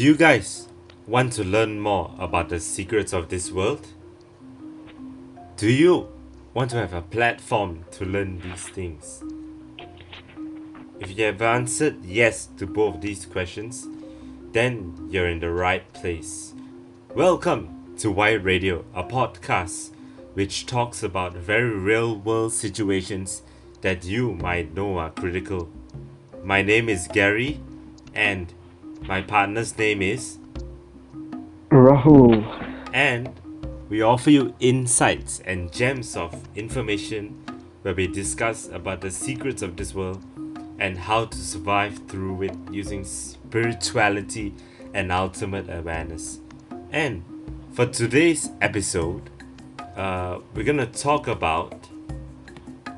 Do you guys want to learn more about the secrets of this world? Do you want to have a platform to learn these things? If you have answered yes to both these questions, then you're in the right place. Welcome to Wired Radio, a podcast which talks about very real world situations that you might know are critical. My name is Gary, and my partner's name is, Rahul. and we offer you insights and gems of information where we discuss about the secrets of this world and how to survive through it using spirituality and ultimate awareness. And for today's episode, uh, we're gonna talk about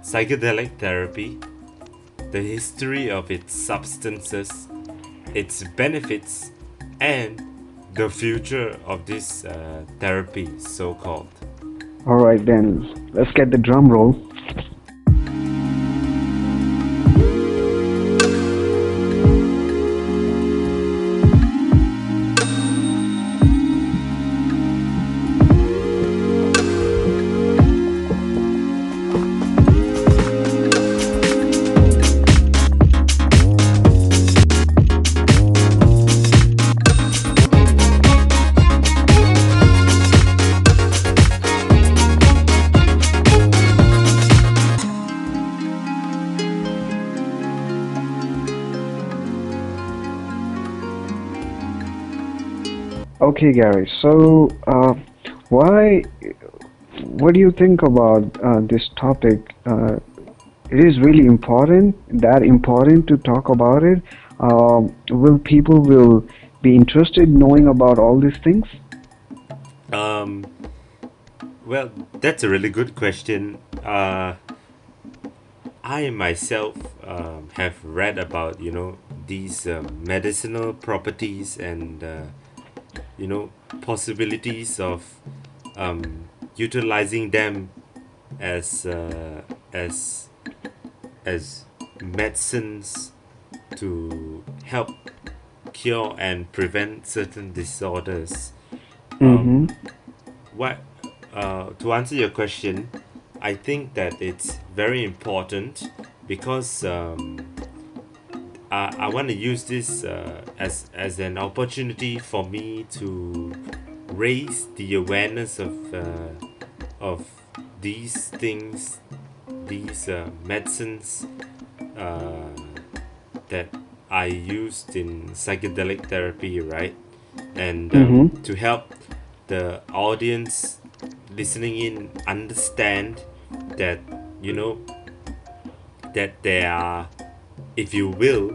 psychedelic therapy, the history of its substances, its benefits, and the future of this uh, therapy, so called. All right, then let's get the drum roll. Okay, Gary. So, uh, why? What do you think about uh, this topic? Uh, it is really important. That important to talk about it. Um will people will be interested knowing about all these things? Um, well, that's a really good question. Uh, I myself um, have read about you know these um, medicinal properties and uh, you know possibilities of um, utilizing them as uh, as as medicines to help cure and prevent certain disorders. Mm-hmm. What uh, to answer your question, I think that it's very important because um, I, I want to use this uh, as as an opportunity for me to raise the awareness of uh, of these things, these uh, medicines uh, that I used in psychedelic therapy, right? And um, Mhm. to help the audience listening in understand that you know that there are if you will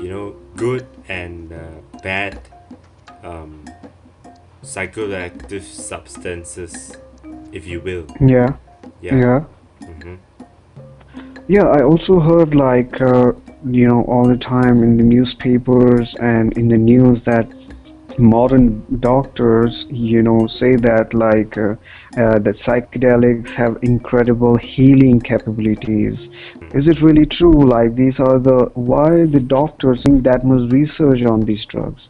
you know good and uh, bad um, psychoactive substances if you will Yeah. yeah, Yeah. hmm Yeah, I also heard like uh, you know all the time in the newspapers and in the news that modern doctors you know say that like uh, uh, that psychedelics have incredible healing capabilities. Is it really true? Like these are the why the doctors think that much research on these drugs?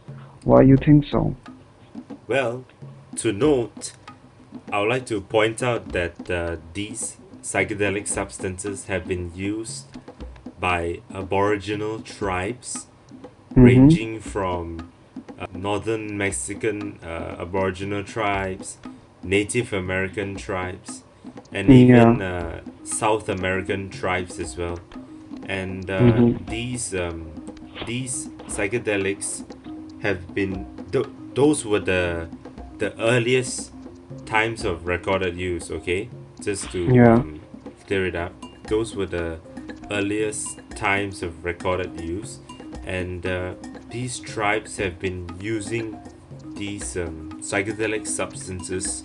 Why you think so? Well, to note, I would like to point out that uh, these psychedelic substances have been used by Aboriginal tribes Mhm. ranging from uh, northern Mexican uh, Aboriginal tribes, Native American tribes, and Yeah. even uh, South American tribes as well. And uh, Mhm. these um, these psychedelics have been th- those were the the earliest times of recorded use. Okay, just to Yeah. um, clear it up, those were the earliest times of recorded use, and uh, these tribes have been using these um, psychedelic substances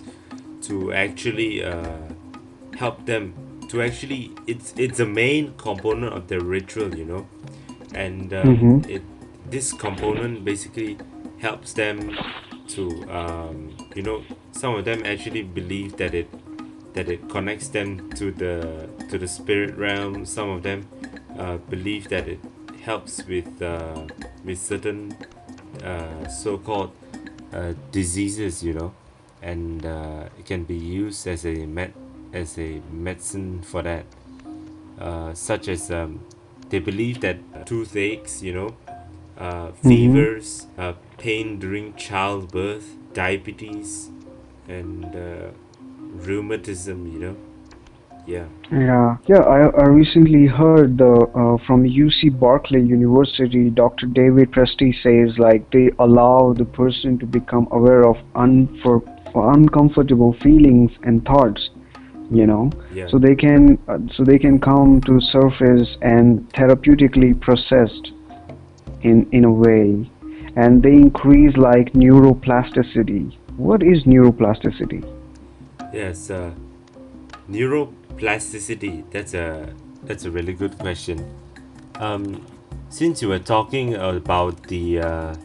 to actually uh, help them to actually it's it's a main component of their ritual you know and um, Mhm. it this component basically helps them to um, you know some of them actually believe that it that it connects them to the to the spirit realm some of them uh, believe that it helps with uh, with certain uh, so-called uh, diseases you know and uh, it can be used as a med as a medicine for that. Uh, such as um, they believe that toothaches you know uh, fevers uh, pain during childbirth diabetes and uh, rheumatism you know yeah Yeah, yeah. I, I recently heard the uh, from UC Berkeley University, Dr. David Presti says like they allow the person to become aware of unfor- uncomfortable feelings and thoughts, you know, yeah so they can uh, so they can come to surface and therapeutically processed in in a way, and they increase like neuroplasticity. What is neuroplasticity? Yes, uh, neuroplasticity. That's a that's a really good question. Um, since you were talking about the uh,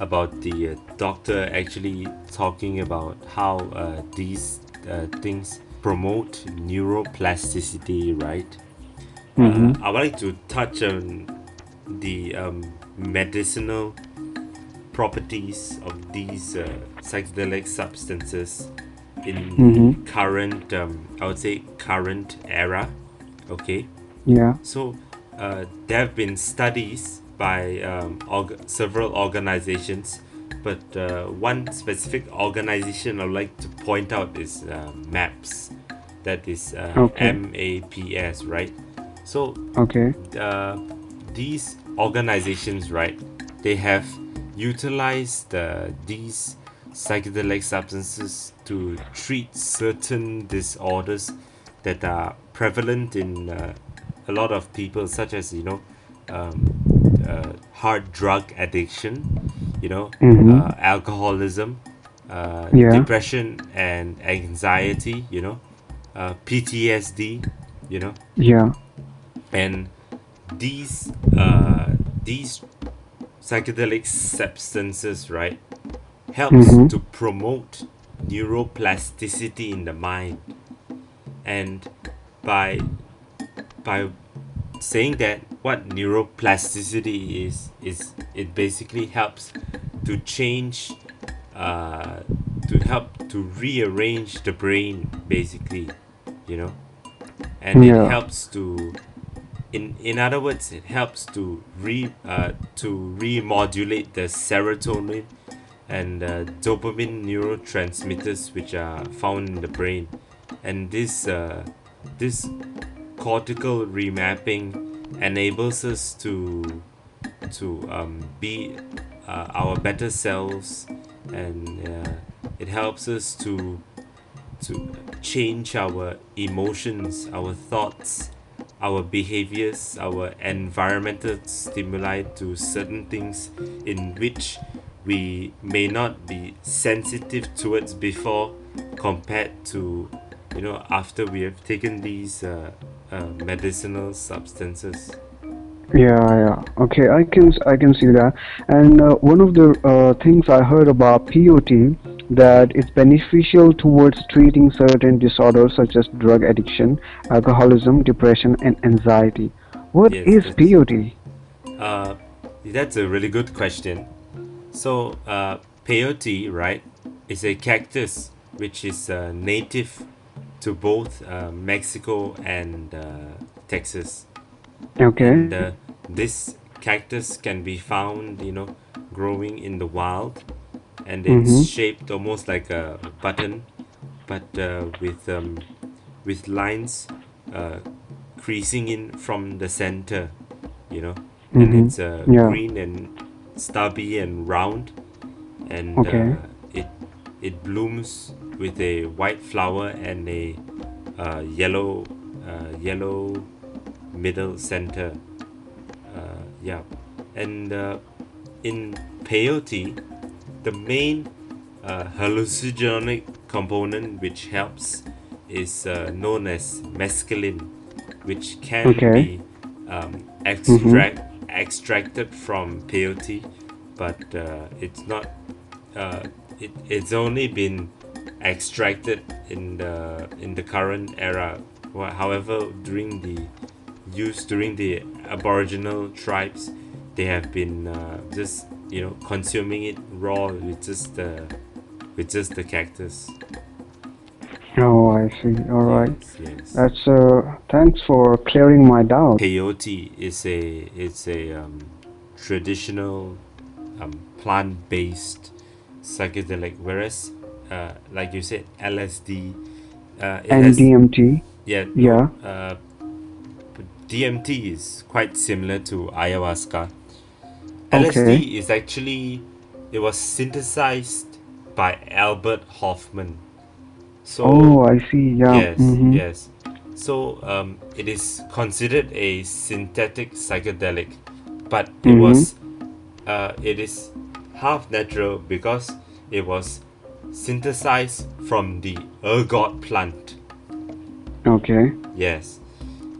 about the uh, doctor actually talking about how uh, these uh, things promote neuroplasticity, right? Uh, I would like to touch on the um, medicinal properties of these uh, psychedelic substances in the current um, i would say current era okay Yeah. so uh, there have been studies by um, org- several organizations but uh, one specific organization i'd like to point out is uh, MAPS that is uh, Okay. m-a-p-s right so Okay. uh, these organizations, right, they have utilized uh, these psychedelic substances to treat certain disorders that are prevalent in uh, a lot of people, such as you know, um, uh, hard drug addiction, you know, uh, alcoholism, uh, Yeah. depression and anxiety, you know, uh, PTSD, you know, Yeah. and these uh these psychedelic substances right helps Mhm. to promote neuroplasticity in the mind and by by saying that what neuroplasticity is is it basically helps to change uh to help to rearrange the brain basically you know and Yeah. it helps to in in other words it helps to re uh, to remodulate the serotonin and uh, dopamine neurotransmitters which are found in the brain. And this uh, this cortical remapping enables us to to um, be uh, our better selves and uh, it helps us to to change our emotions our thoughts our behaviors our environmental stimuli to certain things in which we may not be sensitive towards before compared to you know after we have taken these uh, uh, medicinal substances Yeah, yeah. Okay, I can I can see that. And uh, one of the uh, things I heard about peyote that it's beneficial towards treating certain disorders such as drug addiction, alcoholism, depression, and anxiety. What Yes, is peyote? Uh, that's a really good question. So, uh, peyote, right, is a cactus which is uh, native to both uh, Mexico and uh, Texas. Okay. And uh, this cactus can be found, you know, growing in the wild, and it's Mhm. shaped almost like a button, but uh, with um, with lines uh, creasing in from the center, you know, and Mhm. it's uh, Yeah. green and stubby and round, and Okay. uh, it it blooms with a white flower and a uh, yellow uh, yellow middle center. Uh, yeah, and uh, in peyote, the main uh, hallucinogenic component which helps is uh, known as mescaline, which can Okay. be um, extract extracted from peyote, but uh, it's not. Uh, it, it's only been extracted in the in the current era. However, during the use during the Aboriginal tribes, they have been uh, just you know consuming it raw with just the with just the cactus. Oh, I see. All right. Yes. That's uh. Thanks for clearing my doubt. Peyote is a it's a um, traditional um, plant-based psychedelic, whereas uh, like you said, LSD. Uh, And has, DMT. yeah, Yeah. Uh, DMT is quite similar to ayahuasca. Okay. LSD is actually it was synthesized by Albert Hofmann. So Oh, I see. Yeah. yes, mhm. yes. So um, it is considered a synthetic psychedelic, but it Mhm. was uh, it is half natural because it was synthesized from the ergot plant. Okay. Yes,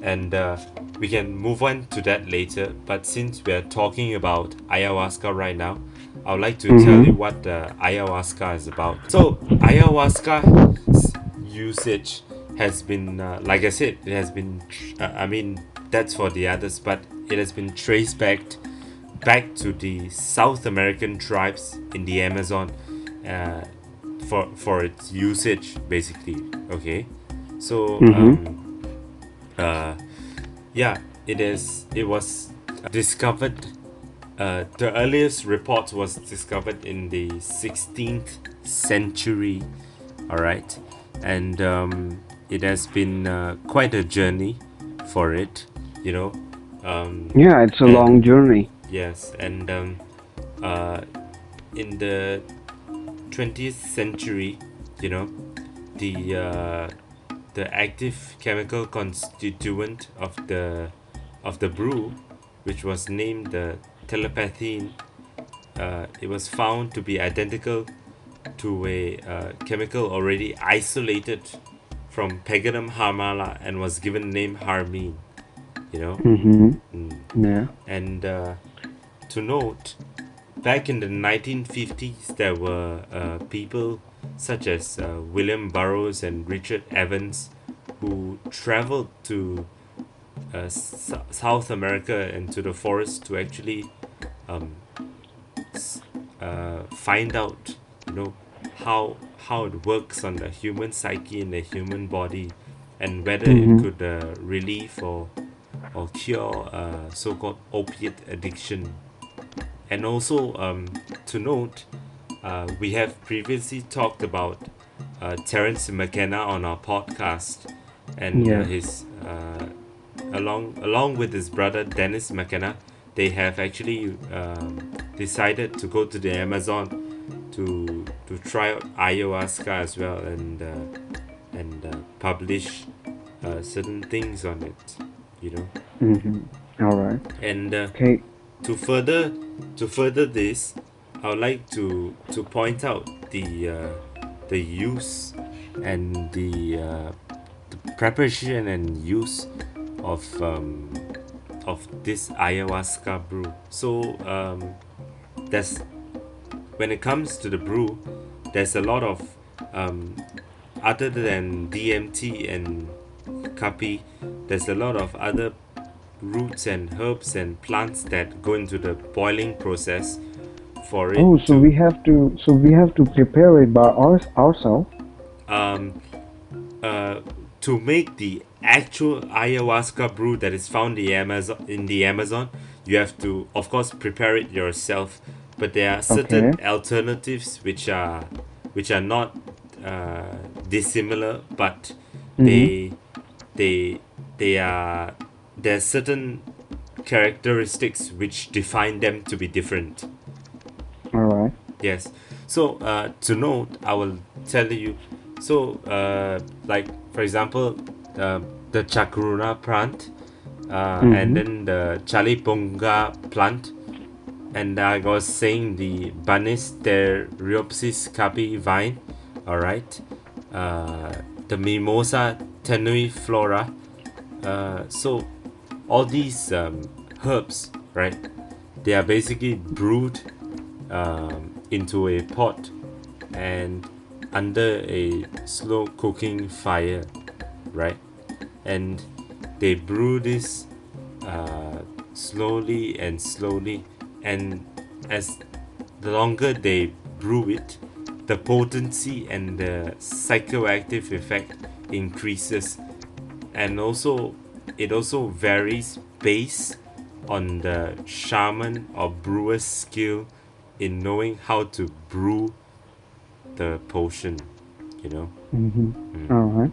and uh, we can move on to that later. But since we are talking about ayahuasca right now, I would like to tell Mhm. you what uh, ayahuasca is about. So ayahuasca's usage has been, uh, like I said, it has been. Uh, I mean, that's for the others, but it has been traced back back to the South American tribes in the Amazon uh, for for its usage, basically. Okay, so Mhm. um, uh, yeah, it is. It was discovered. Uh, the earliest report was discovered in the 16th century. All right, and um, it has been uh, quite a journey for it. You know. Um, Yeah, it's a And- long journey. Yes, and um, uh, in the 20th century, you know, the uh, the active chemical constituent of the of the brew, which was named the telepathine, uh, it was found to be identical to a uh, chemical already isolated from Peganum harmala and was given name harmine. You know. Mm-hmm. Mm. Yeah. And uh, to note, back in the 1950s, there were uh, people such as uh, William Burroughs and Richard Evans who traveled to uh, S- South America and to the forest to actually um, uh, find out, know, how how it works on the human psyche and the human body, and whether Mhm. it could uh, relieve or or cure uh, so-called opiate addiction. And also um, to note, uh, we have previously talked about uh, Terence McKenna on our podcast, and Yeah. uh, his uh, along along with his brother Dennis McKenna, they have actually um, decided to go to the Amazon to to try out ayahuasca as well and uh, and uh, publish uh, certain things on it, you know. Mm-hmm. All right. And uh, Okay. to further to further this, I would like to to point out the uh, the use and the, uh, the preparation and use of um, of this ayahuasca brew. So um, there's when it comes to the brew, there's a lot of um, other than DMT and caapi, there's a lot of other roots and herbs and plants that go into the boiling process for it Oh, so to we have to so we have to prepare it by our, ourselves. um uh to make the actual ayahuasca brew that is found in the Amazon in the Amazon you have to of course prepare it yourself but there are certain Okay. alternatives which are which are not uh, dissimilar but Mhm. they they they are there are certain characteristics which define them to be different All right. Yes. So uh, to note, I will tell you. So uh, like for example, uh, the chacruna plant, uh, Mhm. and then the chaliponga plant, and I was saying the Banisteriopsis caapi vine. All right. Uh, the Mimosa tenuiflora. Uh, so all these um, herbs, right? They are basically brewed um, into a pot and under a slow cooking fire, right? And they brew this uh, slowly and slowly, and as the longer they brew it, the potency and the psychoactive effect increases, and also it also varies based on the shaman or brewer's skill in knowing how to brew the potion. You know. Mm-hmm. All right.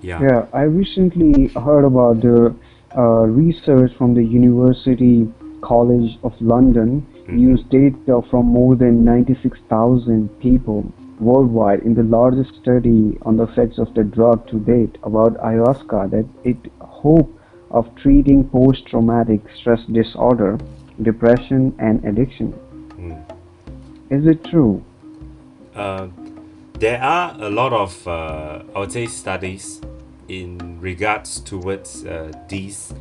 Yeah. Yeah, I recently heard about the uh, research from the University College of London Mhm. used data from more than 96,000 people worldwide in the largest study on the effects of the drug to date about ayahuasca that it hope of treating post-traumatic stress disorder, depression and addiction. Mm. Is it true? Uh, there are a lot of uh, I would say studies in regards towards uh, these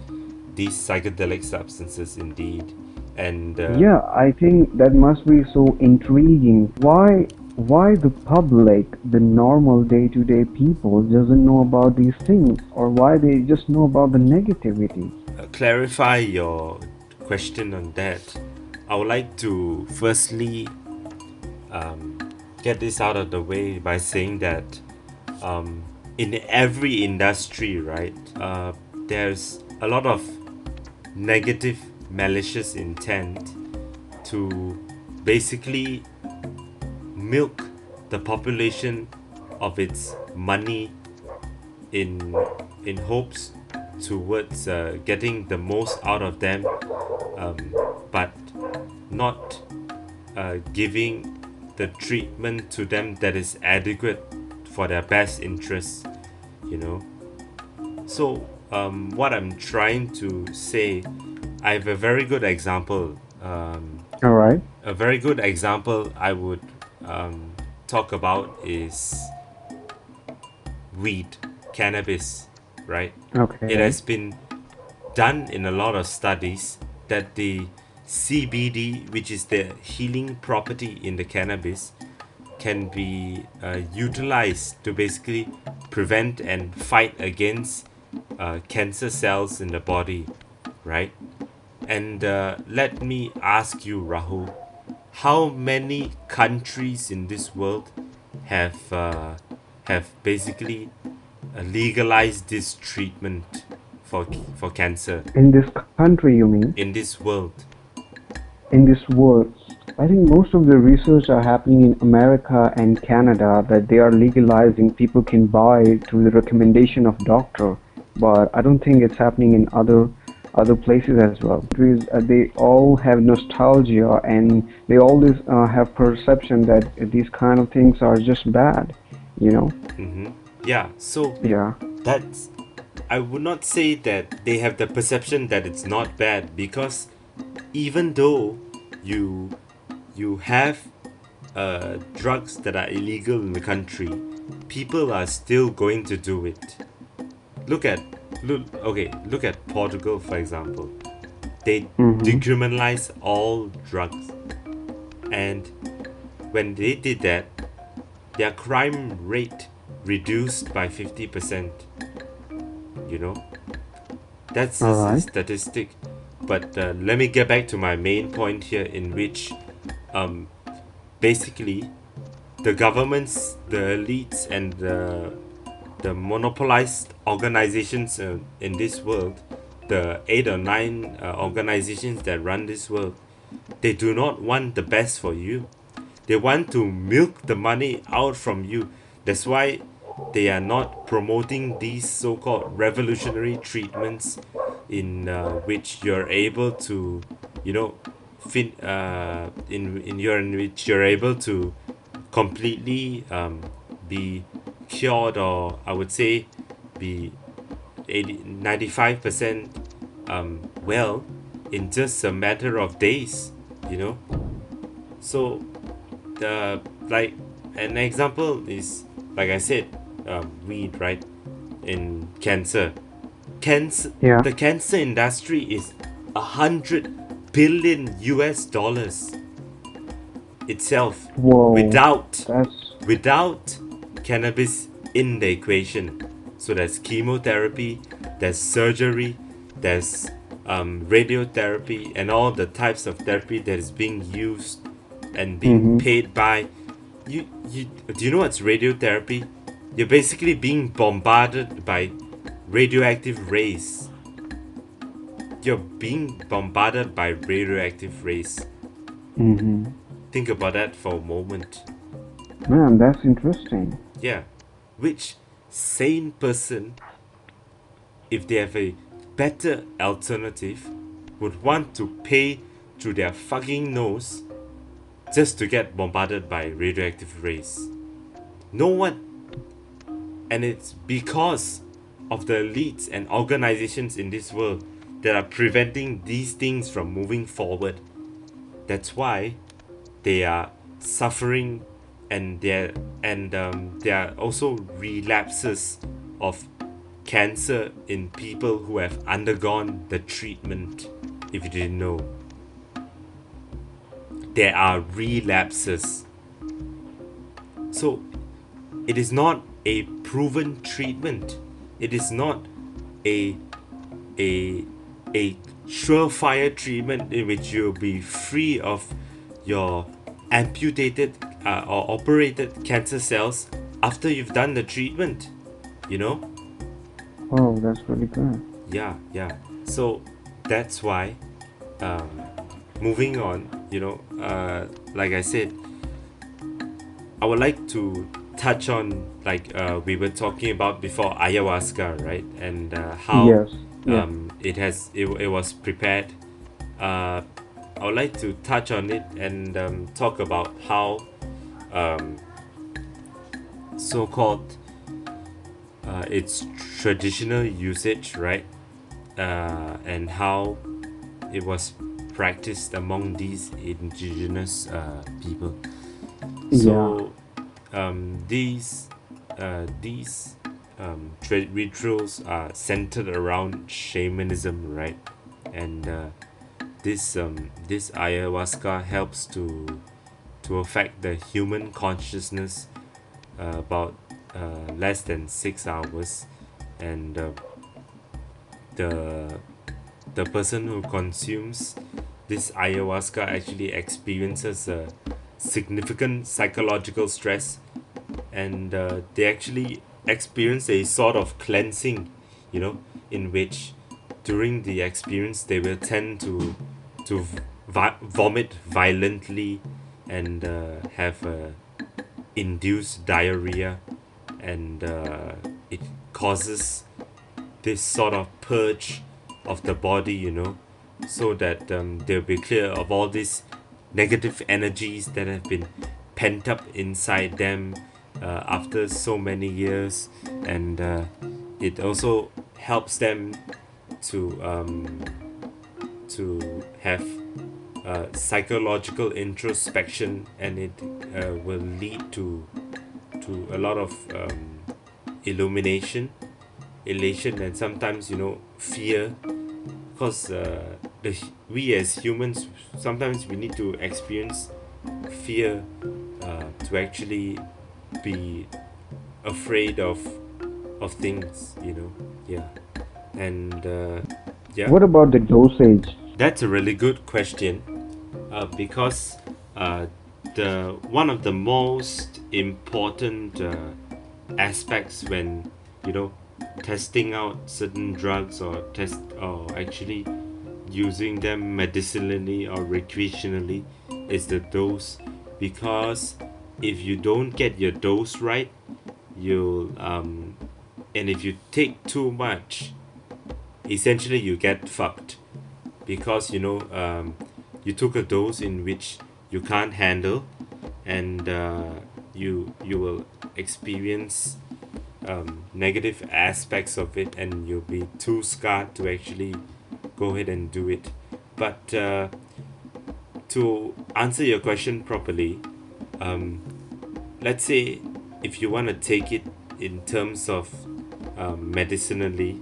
these psychedelic substances indeed and uh, Yeah, I think that must be so intriguing. Why why the public, the normal day-to-day people doesn't know about these things or why they just know about the negativity? uh, clarify your question on that I would like to firstly um, get this out of the way by saying that um, in every industry right uh, there's a lot of negative malicious intent to basically milk the population of its money in in hopes towards uh, getting the most out of them um, but not uh, giving the treatment to them that is adequate for their best interests you know? So um, what i'm trying to say i have a very good example um, All right. a very good example I would um, talk about is weed, cannabis, right? Okay. It has been done in a lot of studies that the CBD, which is the healing property in the cannabis, can be uh, utilized to basically prevent and fight against uh, cancer cells in the body, right? And uh, let me ask you, Rahul, how many countries in this world have uh, have basically uh, legalized this treatment for for cancer In this country, you mean? in this world? In this world? I think most of the research are happening in America and Canada that they are legalizing people can buy through the recommendation of doctor, but I don't think it's happening in other other places as well. Because uh, they all have nostalgia and they always uh, have perception that these kind of things are just bad, you know? hmm Yeah. So Yeah. that's I would not say that they have the perception that it's not bad because even though you you have uh, drugs that are illegal in the country, people are still going to do it. Look at look okay, look at Portugal for example. They Mhm. decriminalize all drugs. And when they did that, their crime rate reduced by 50%. You know? That's a Alright. statistic. But uh, let me get back to my main point here, in which um, basically the governments, the elites, and the, the monopolized organizations uh, in this world, the eight or nine uh, organizations that run this world, they do not want the best for you. They want to milk the money out from you. That's why they are not promoting these so-called revolutionary treatments in uh, which you're able to, you know, fin- uh, in in your in which you're able to completely um, be cured or I would say be 80, 95% um, well in just a matter of days, you know. So the like an example is like I said, um, weed, right? In cancer, cancer. Yeah. The cancer industry is a hundred billion U.S. dollars itself Whoa. without That's without cannabis in the equation. So there's chemotherapy, there's surgery, there's um, radiotherapy, and all the types of therapy that is being used and being Mhm. paid by you you do you know what's radiotherapy you're basically being bombarded by radioactive rays you're being bombarded by radioactive rays Mm-hmm. think about that for a moment Man, that's interesting. Yeah. Which sane person if they have a better alternative would want to pay through their fucking nose just to get bombarded by radioactive rays? No one. And it's because of the elites and organizations in this world that are preventing these things from moving forward. That's why they are suffering and there and um, there are also relapses of cancer in people who have undergone the treatment if you didn't know. There are relapses. So it is not a proven treatment. It is not a a a surefire treatment in which you'll be free of your amputated uh, or operated cancer cells after you've done the treatment you know Oh, that's really good. yeah yeah so that's why um, moving on you know uh, like i said i would like to touch on like uh, we were talking about before ayahuasca right and uh, how yes. Yeah. um, it has it, it was prepared uh, i would like to touch on it and um, talk about how um, so-called uh, its traditional usage right? Uh, and how it was practiced among these indigenous uh, people. So um, these uh, these um, rituals are centered around shamanism, right? And uh, this um, this ayahuasca helps to to affect the human consciousness uh, about uh, less than six hours, and uh, the the person who consumes this ayahuasca actually experiences a significant psychological stress. And uh, they actually experience a sort of cleansing you know in which during the experience they will tend to to vomit violently and uh, have uh, induced diarrhea and uh, it causes this sort of purge of the body you know so that um, they'll be clear of all these negative energies that have been pent up inside them uh, after so many years. And uh, it also helps them to um, to have uh, psychological introspection and it uh, will lead to to a lot of um, illumination elation and sometimes you know fear. Because uh, the we as humans sometimes we need to experience fear uh, to actually be afraid of of things you know? Yeah. And uh, yeah. What about the dosage? that's a really good question uh, because uh, the one of the most important uh, aspects when you know testing out certain drugs or test or actually using them medicinally or recreationally is the dose. Because if you don't get your dose right you'll um and if you take too much essentially you get fucked. Because you know um, you took a dose in which you can't handle and uh, you you will experience um, negative aspects of it and you'll be too scarred to actually go ahead and do it. But uh, to answer your question properly um, let's say if you want to take it in terms of um, medicinally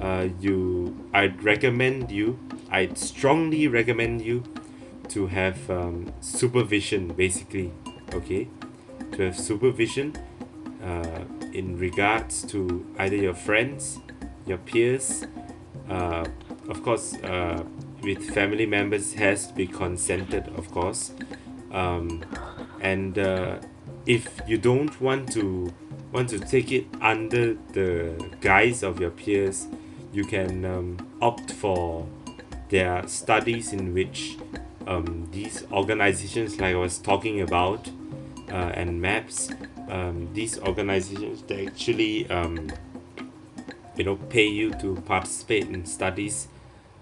uh, you I'd recommend you I'd strongly recommend you to have um, supervision basically okay? To have supervision uh, in regards to either your friends your peers uh, of course uh, with family members has to be consented of course. Um, and uh, if you don't want to want to take it under the guise of your peers you can um, opt for their studies in which um, these organizations like I was talking about uh, and MAPS um, these organizations they actually um, you know pay you to participate in studies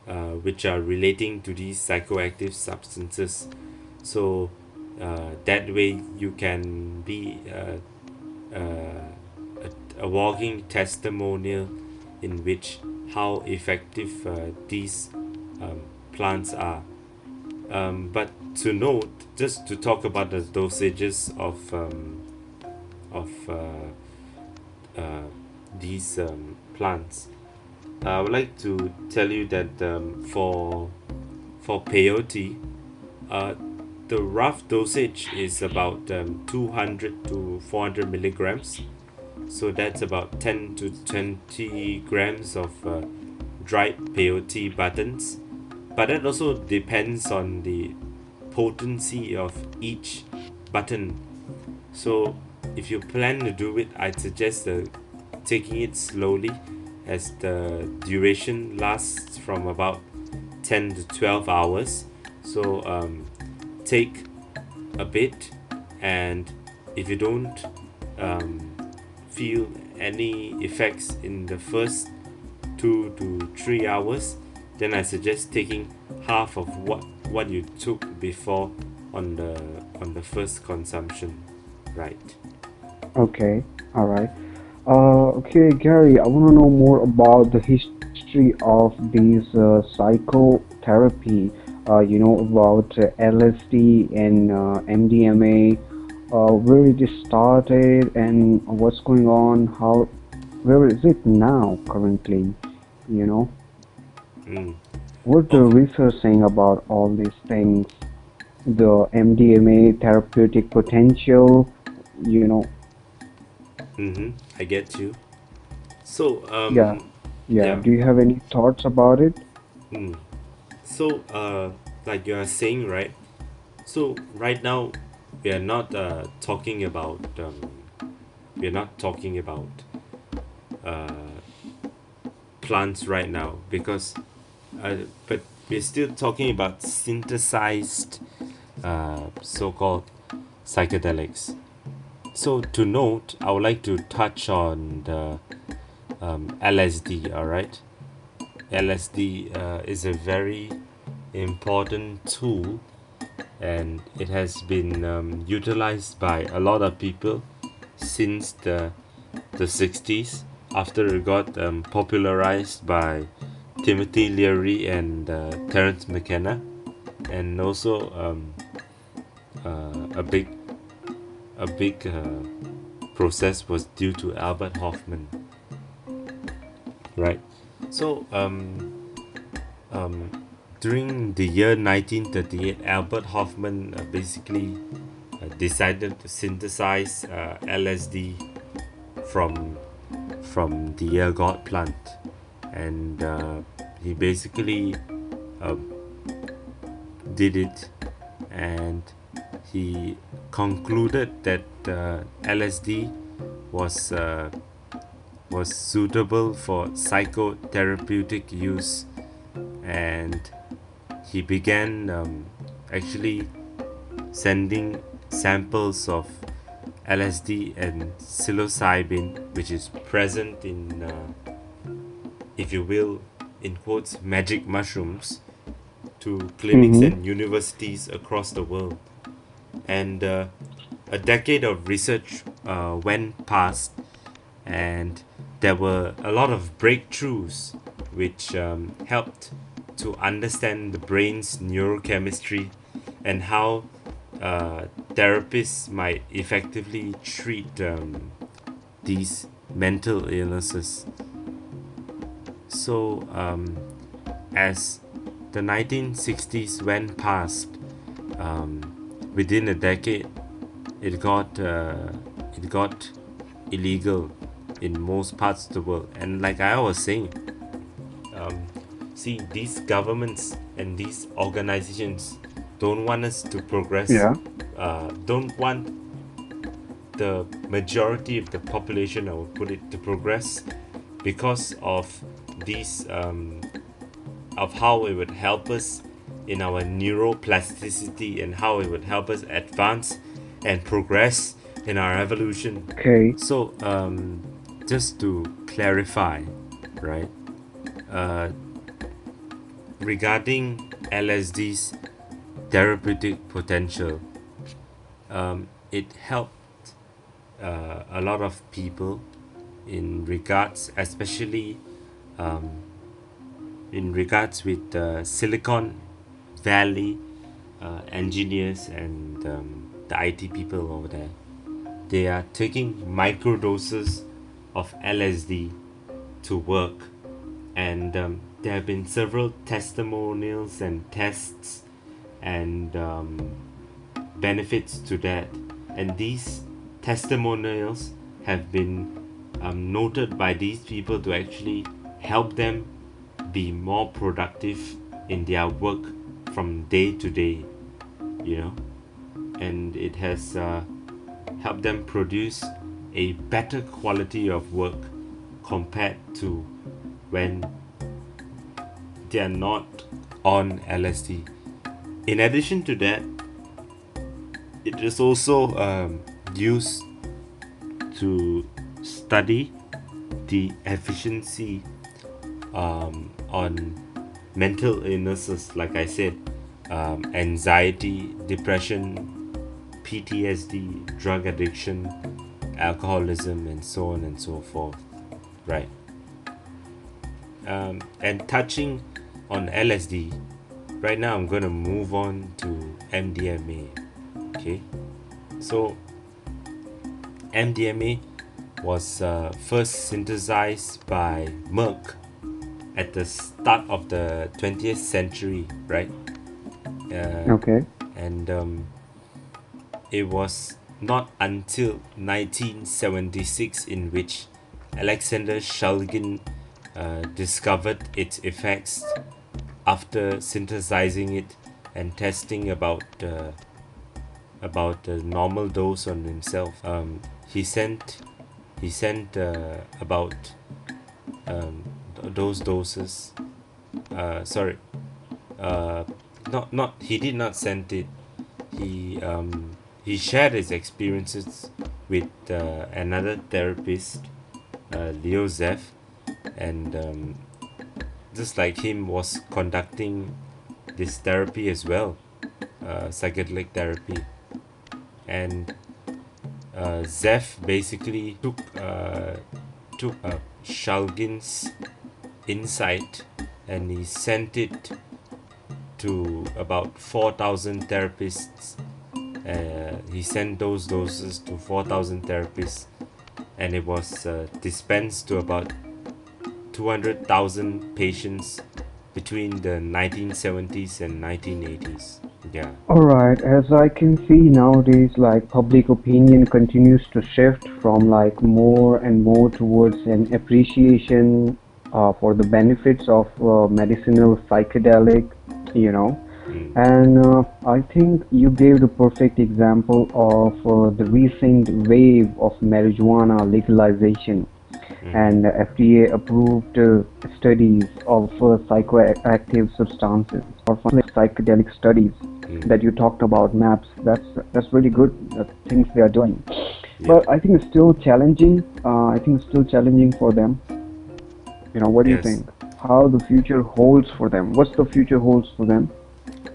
uh, which are relating to these psychoactive substances. So uh, that way you can be uh, uh, a, a walking testimonial in which how effective uh, these um, plants are. Um, but to note just to talk about the dosages of um, of uh, uh, these um, plants I would like to tell you that um, for for peyote uh, the rough dosage is about um, 200 to 400 milligrams. So that's about 10 to 20 grams of uh, dried peyote buttons but that also depends on the potency of each button. So if you plan to do it I'd suggest uh, taking it slowly as the duration lasts from about 10 to 12 hours. So um, take a bit and if you don't um, feel any effects in the first two to three hours then I suggest taking half of what what you took before on the on the first consumption right Okay, all right. Uh, okay, Gary, I want to know more about the history of these uh, psychotherapy. Uh, you know about LSD and uh, MDMA. Uh, where it started and what's going on? How? Where is it now currently? You know, mm. what's the research saying about all these things? The MDMA therapeutic potential. You know, mm-hmm. I get you so um Yeah. yeah. Yeah. Do you have any thoughts about it? Mm. So, uh, like you are saying, right? So right now, we are not uh, talking about um, we are not talking about uh, plants right now because, uh, but we're still talking about synthesized, uh, so-called psychedelics. So to note, I would like to touch on the um, LSD. All right. LSD uh, is a very important tool and it has been um, utilized by a lot of people since the the 60s after it got um, popularized by Timothy Leary and uh, Terence McKenna. And also um, uh, a big a big uh, process was due to Albert Hofmann. Right? So um, um, during the year 1938, Albert Hofmann uh, basically uh, decided to synthesize LSD from from the ergot plant, and uh, he basically uh, did it, and he concluded that uh, LSD was uh, was suitable for psychotherapeutic use and he began um, actually sending samples of LSD and psilocybin which is present in uh, if you will in quotes magic mushrooms to clinics Mhm. and universities across the world and uh, a decade of research uh, went past and there were a lot of breakthroughs which um, helped to understand the brain's neurochemistry and how uh, therapists might effectively treat um, these mental illnesses. So, um, as the 1960s went past, um, within a decade, it got uh, it got illegal in most parts of the world. And like I was saying, um, see these governments and these organizations don't want us to progress Yeah. uh, don't want the majority of the population, I will put it, to progress because of these um, of how it would help us in our neuroplasticity and how it would help us advance and progress in our evolution. Okay. So, um, just to clarify, right? Uh, regarding LSD's therapeutic potential, um, it helped uh, a lot of people in regards, especially um, in regards with the Silicon Valley uh, engineers and um, the IT people over there. They are taking micro doses of LSD to work, and um, there have been several testimonials and tests and um, benefits to that. And these testimonials have been um, noted by these people to actually help them be more productive in their work from day to day, you know, and it has uh, helped them produce a better quality of work compared to when they are not on LSD. In addition to that, it is also um, used to study the efficiency um, on mental illnesses, like I said, um, anxiety, depression, PTSD, drug addiction, alcoholism, and so on and so forth. Right. Um, and touching on LSD, right now I'm going to move on to MDMA. Okay. So, MDMA was uh, first synthesized by Merck at the start of the 20th century, right? Uh, Okay. and um, it was not until 1976 in which Alexander Shulgin uh, discovered its effects after synthesizing it and testing about uh, about the normal dose on himself. Um, he sent he sent uh, about um, those doses. Uh, sorry, uh, not not he did not send it. He um, he shared his experiences with uh, another therapist, uh, Leo Zeff, and um, just like him was conducting this therapy as well, uh, psychedelic therapy, and uh, Zeff basically took uh, took uh, Shulgin's insight and he sent it to about 4,000 therapists. Uh, he sent those doses to 4,000 therapists and it was uh, dispensed to about 200,000 patients between the 1970s and 1980s. Yeah. Alright, as I can see nowadays, like public opinion continues to shift from like more and more towards an appreciation for the benefits of uh, medicinal psychedelic, you know. Mm. And uh, I think you gave the perfect example of uh, the recent wave of marijuana legalization and FDA approved uh, studies of uh, psychoactive substances or psychedelic studies Mm. that you talked about MAPS that's that's really good uh, things they are doing Yeah. but i think it's still challenging uh, i think it's still challenging for them you know what do Yes. you think how the future holds for them what's the future holds for them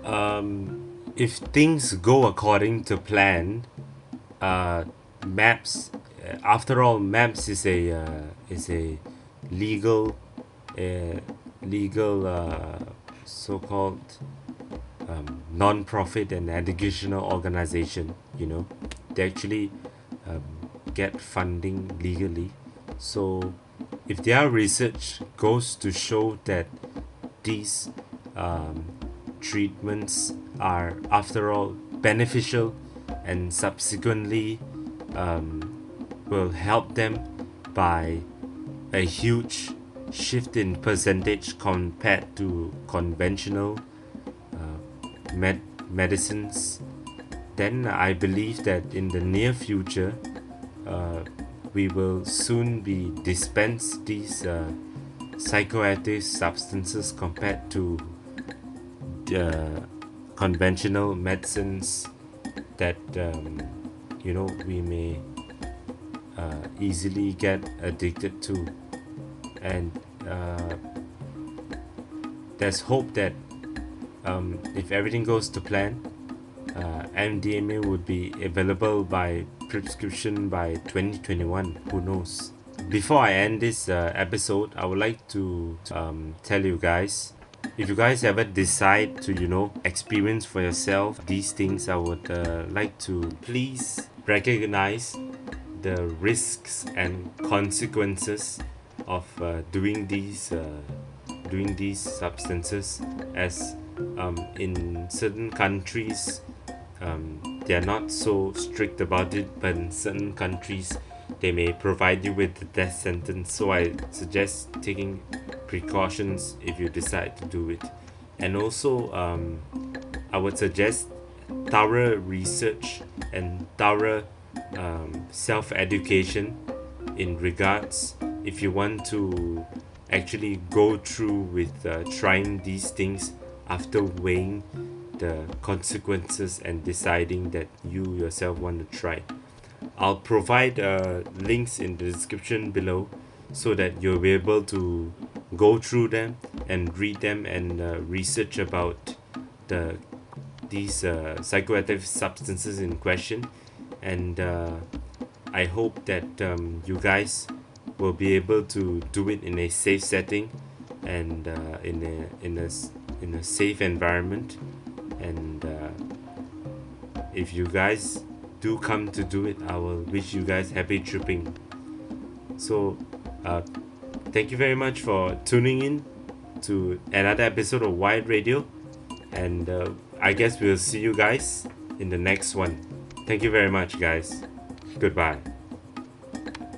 um, if things go according to plan, uh, MAPS. Uh, after all, MAPS is a uh, is a legal, uh, legal uh, so-called um, non-profit and educational organization. You know, they actually um, get funding legally. So, if their research goes to show that these um, treatments are, after all, beneficial and subsequently um, will help them by a huge shift in percentage compared to conventional uh, med- medicines then I believe that in the near future, uh, we will soon be dispensed these uh, psychoactive substances compared to the conventional medicines that um, you know we may uh, easily get addicted to. And uh, there's hope that um, if everything goes to plan uh, MDMA would be available by prescription by 2021 who knows? Before I end this uh, episode I would like to um, tell you guys if you guys ever decide to you know experience for yourself these things I would uh, like to please recognize the risks and consequences of uh, doing these uh, doing these substances as um, in certain countries um, they are not so strict about it but in certain countries they may provide you with the death sentence. So I suggest taking precautions if you decide to do it. And also um, I would suggest thorough research and thorough um, self-education in regards if you want to actually go through with uh, trying these things after weighing the consequences and deciding that you yourself want to try. I'll provide uh, links in the description below so that you'll be able to go through them and read them and uh, research about the these uh, psychoactive substances in question. And uh, I hope that um, you guys will be able to do it in a safe setting and uh, in a in a in a safe environment and uh, if you guys do come to do it I will wish you guys happy tripping. So uh, thank you very much for tuning in to another episode of WIRED Radio. And uh, I guess we'll see you guys in the next one. Thank you very much guys. Goodbye